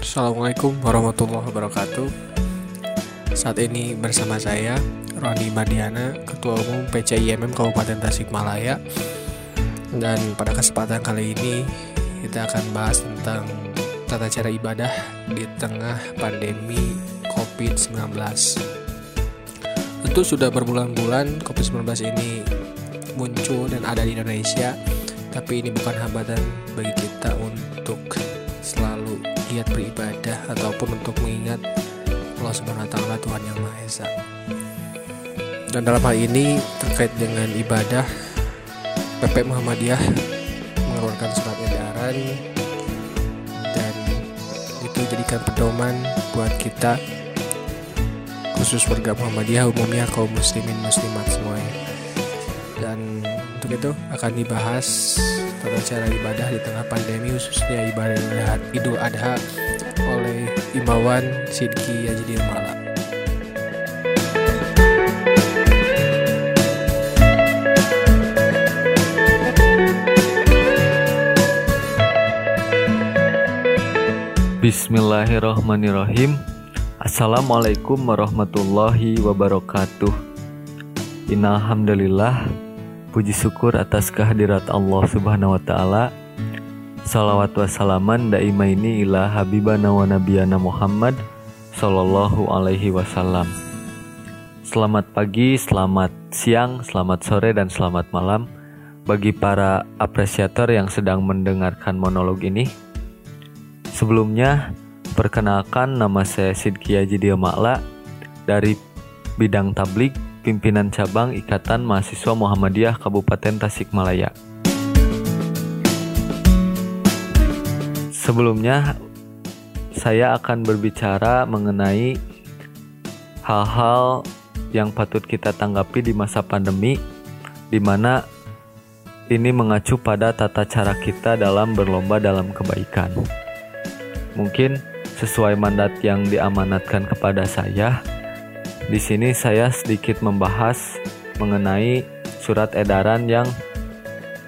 Assalamualaikum warahmatullahi wabarakatuh. Saat ini bersama saya Roni Madiana Ketua Umum PCIMM Kabupaten Tasikmalaya. Dan pada kesempatan kali ini Kita akan bahas tentang Tata cara ibadah di tengah pandemi COVID-19 Tentu sudah berbulan-bulan COVID-19 ini muncul dan ada di Indonesia Tapi ini bukan hambatan bagi kita untuk giat beribadah ataupun untuk mengingat Allah Subhanahu wa taala Tuhan yang Maha Esa. Dan dalam hal ini terkait dengan ibadah PP Muhammadiyah mengeluarkan surat edaran dan itu jadikan pedoman buat kita khusus warga Muhammadiyah umumnya kaum muslimin muslimat semuanya. Dan untuk itu akan dibahas tata cara ibadah di tengah pandemi khususnya ibadah Idul Adha oleh Imawan Sidki Yajidil Mala. Bismillahirrahmanirrahim Assalamualaikum warahmatullahi wabarakatuh Innalhamdulillah Puji syukur atas kehadirat Allah subhanahu wa ta'ala. Salawat wassalaman daimaini ila habibana wa nabiyana Muhammad Sallallahu alaihi wasallam. Selamat pagi, selamat siang, selamat sore, dan selamat malam Bagi para apresiator yang sedang mendengarkan monolog ini. Sebelumnya, perkenalkan nama saya Sidki Haji Ma'la Dari bidang tablik pimpinan cabang Ikatan Mahasiswa Muhammadiyah Kabupaten Tasikmalaya. Sebelumnya, saya akan berbicara mengenai hal-hal yang patut kita tanggapi di masa pandemi, di mana ini mengacu pada tata cara kita dalam berlomba dalam kebaikan. Mungkin sesuai mandat yang diamanatkan kepada saya, di sini saya sedikit membahas mengenai surat edaran yang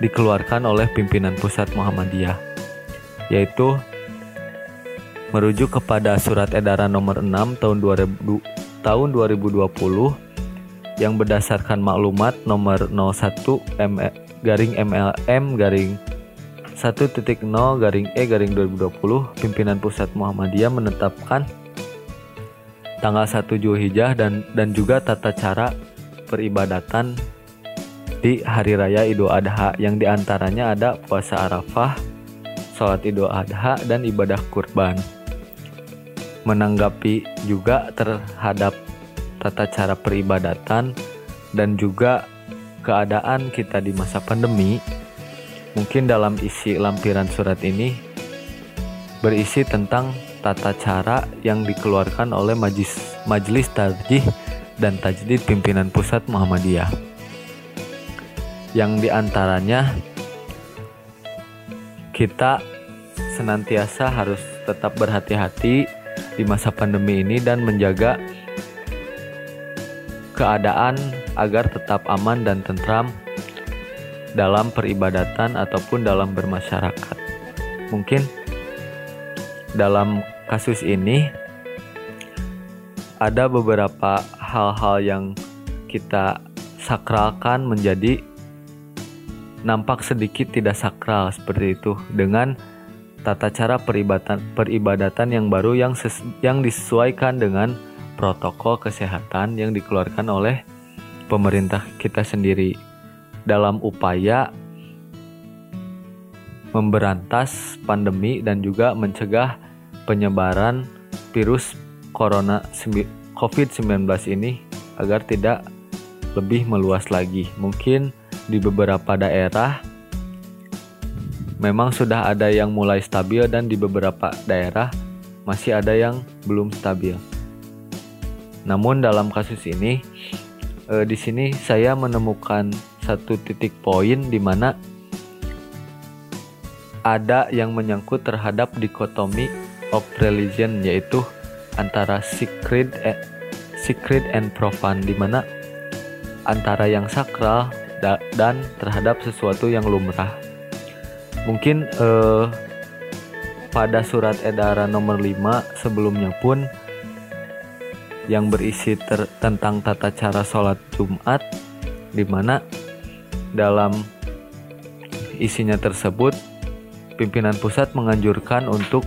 dikeluarkan oleh pimpinan pusat Muhammadiyah, yaitu merujuk kepada surat edaran nomor 6 tahun 2000 tahun 2020 yang berdasarkan maklumat nomor 01 M garing MLM garing 1.0 garing E garing 2020 pimpinan pusat Muhammadiyah menetapkan tanggal 1 Zulhijjah dan dan juga tata cara peribadatan di hari raya Idul Adha yang di antaranya ada puasa Arafah, sholat Idul Adha, dan ibadah kurban. Menanggapi juga terhadap tata cara peribadatan dan juga keadaan kita di masa pandemi, mungkin dalam isi lampiran surat ini berisi tentang tata cara yang dikeluarkan oleh Majlis, Majlis Tarjih dan Tajdid Pimpinan Pusat Muhammadiyah. Yang di antaranya kita senantiasa harus tetap berhati-hati di masa pandemi ini dan menjaga keadaan agar tetap aman dan tentram dalam peribadatan ataupun dalam bermasyarakat. Mungkin dalam kasus ini ada beberapa hal-hal yang kita sakralkan menjadi nampak sedikit tidak sakral seperti itu dengan tata cara peribadatan peribadatan yang baru yang ses, yang disesuaikan dengan protokol kesehatan yang dikeluarkan oleh pemerintah kita sendiri. Dalam upaya memberantas pandemi dan juga mencegah penyebaran virus corona COVID-19 ini agar tidak lebih meluas lagi. Mungkin di beberapa daerah memang sudah ada yang mulai stabil dan di beberapa daerah masih ada yang belum stabil. Namun dalam kasus ini eh, di sini saya menemukan satu titik poin di mana ada yang menyangkut terhadap dikotomi of religion yaitu antara secret eh, secret and profane di mana antara yang sakral da dan terhadap sesuatu yang lumrah. Mungkin eh, pada surat edaran nomor 5 sebelumnya pun yang berisi tentang tata cara sholat Jumat di mana dalam isinya tersebut pimpinan pusat menganjurkan untuk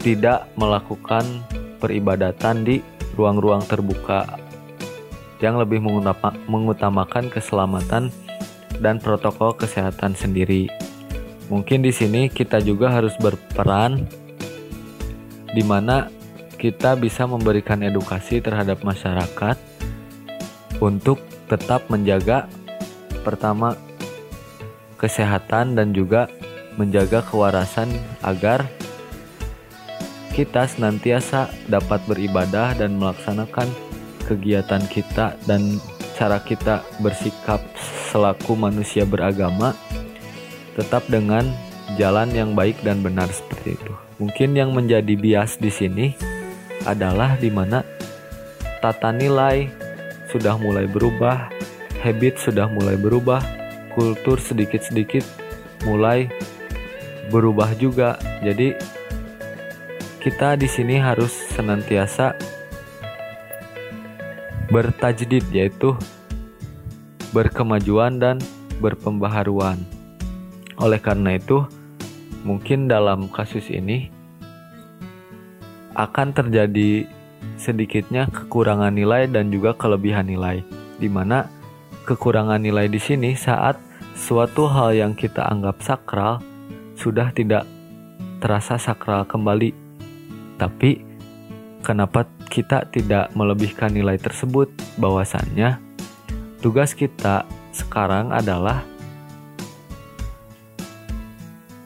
tidak melakukan peribadatan di ruang-ruang terbuka yang lebih mengutamakan keselamatan dan protokol kesehatan sendiri. Mungkin di sini kita juga harus berperan di mana kita bisa memberikan edukasi terhadap masyarakat untuk tetap menjaga pertama kesehatan dan juga menjaga kewarasan agar kita senantiasa dapat beribadah dan melaksanakan kegiatan kita dan cara kita bersikap selaku manusia beragama tetap dengan jalan yang baik dan benar seperti itu. Mungkin yang menjadi bias di sini adalah di mana tata nilai sudah mulai berubah, habit sudah mulai berubah, kultur sedikit-sedikit mulai berubah juga. Jadi kita di sini harus senantiasa bertajdid yaitu berkemajuan dan berpembaharuan. Oleh karena itu, mungkin dalam kasus ini akan terjadi sedikitnya kekurangan nilai dan juga kelebihan nilai, di mana kekurangan nilai di sini saat suatu hal yang kita anggap sakral sudah tidak terasa sakral kembali. Tapi kenapa kita tidak melebihkan nilai tersebut? Bahwasannya tugas kita sekarang adalah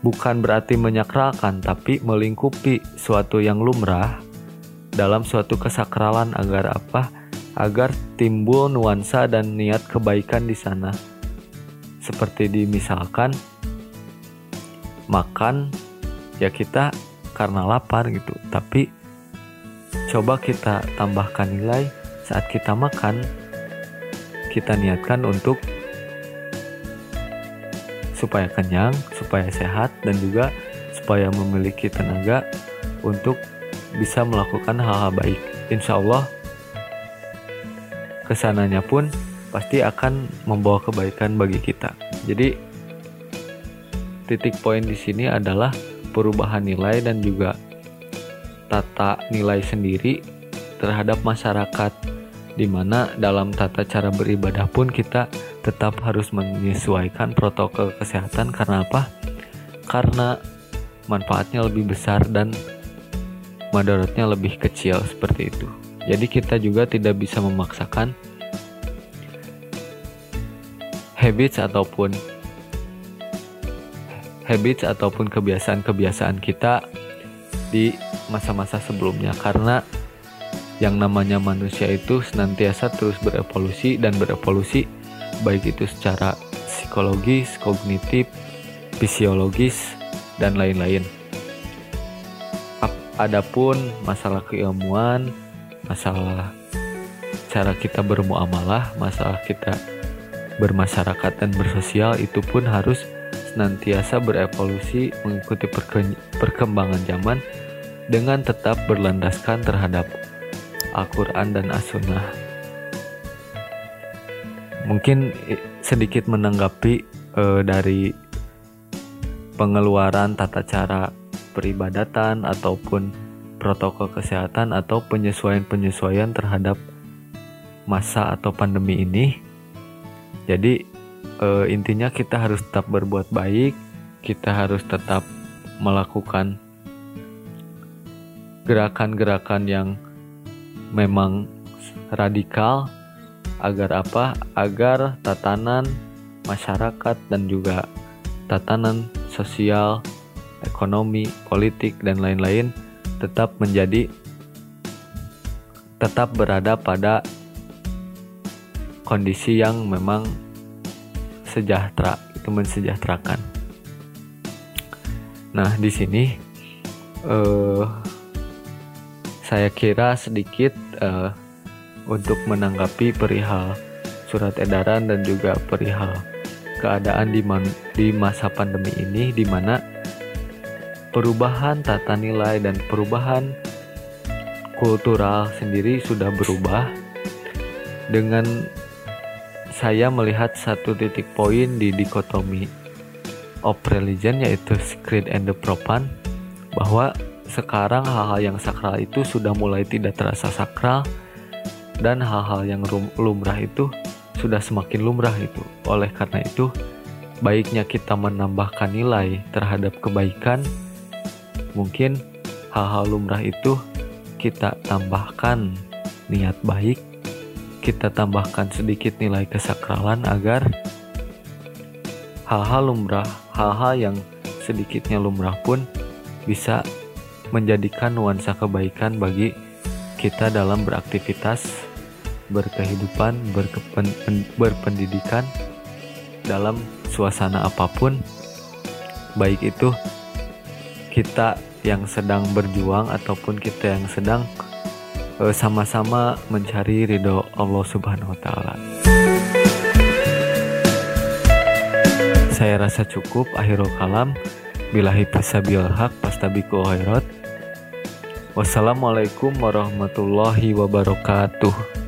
bukan berarti menyakralkan, tapi melingkupi suatu yang lumrah dalam suatu kesakralan agar apa? Agar timbul nuansa dan niat kebaikan di sana. Seperti dimisalkan makan ya kita karena lapar gitu, tapi coba kita tambahkan nilai saat kita makan kita niatkan untuk supaya kenyang, supaya sehat, dan juga supaya memiliki tenaga untuk bisa melakukan hal-hal baik. Insya Allah, ke sananya pun pasti akan membawa kebaikan bagi kita. Jadi, titik poin di sini adalah perubahan nilai dan juga tata nilai sendiri terhadap masyarakat di mana dalam tata cara beribadah pun kita tetap harus menyesuaikan protokol kesehatan karena apa? Karena manfaatnya lebih besar dan madaratnya lebih kecil seperti itu. Jadi kita juga tidak bisa memaksakan habits ataupun habits ataupun kebiasaan-kebiasaan kita di masa-masa sebelumnya karena yang namanya manusia itu senantiasa terus berevolusi dan berevolusi baik itu secara psikologis, kognitif, fisiologis dan lain-lain. Adapun masalah keilmuan, masalah cara kita bermuamalah, masalah kita bermasyarakat dan bersosial itu pun harus senantiasa berevolusi mengikuti perkembangan zaman dengan tetap berlandaskan terhadap Al-Quran dan As-Sunnah. Mungkin sedikit menanggapi uh, dari pengeluaran tata cara peribadatan ataupun protokol kesehatan atau penyesuaian-penyesuaian terhadap masa atau pandemi ini. Jadi uh, intinya kita harus tetap berbuat baik, kita harus tetap melakukan gerakan-gerakan yang memang radikal agar apa? Agar tatanan masyarakat dan juga tatanan sosial, ekonomi, politik dan lain-lain tetap menjadi tetap berada pada kondisi yang memang sejahtera, itu mensejahterakan. Nah, di sini uh, saya kira sedikit uh, untuk menanggapi perihal surat edaran dan juga perihal keadaan di, man, di masa pandemi ini di mana perubahan tata nilai dan perubahan kultural sendiri sudah berubah dengan saya melihat satu titik poin di dikotomi of religion yaitu secret and the propan bahwa sekarang hal-hal yang sakral itu sudah mulai tidak terasa sakral dan hal-hal yang lumrah itu sudah semakin lumrah itu. Oleh karena itu, baiknya kita menambahkan nilai terhadap kebaikan. Mungkin hal-hal lumrah itu kita tambahkan niat baik kita tambahkan sedikit nilai kesakralan agar hal-hal lumrah, hal-hal yang sedikitnya lumrah pun bisa menjadikan nuansa kebaikan bagi kita dalam beraktivitas, berkehidupan, berkepen, berpendidikan dalam suasana apa pun, baik itu kita yang sedang berjuang ataupun kita yang sedang sama-sama mencari ridho Allah Subhanahu wa taala. Saya rasa cukup akhirul kalam. Bilahi fisabil haq pastabiqul khairat. Wassalamualaikum warahmatullahi wabarakatuh.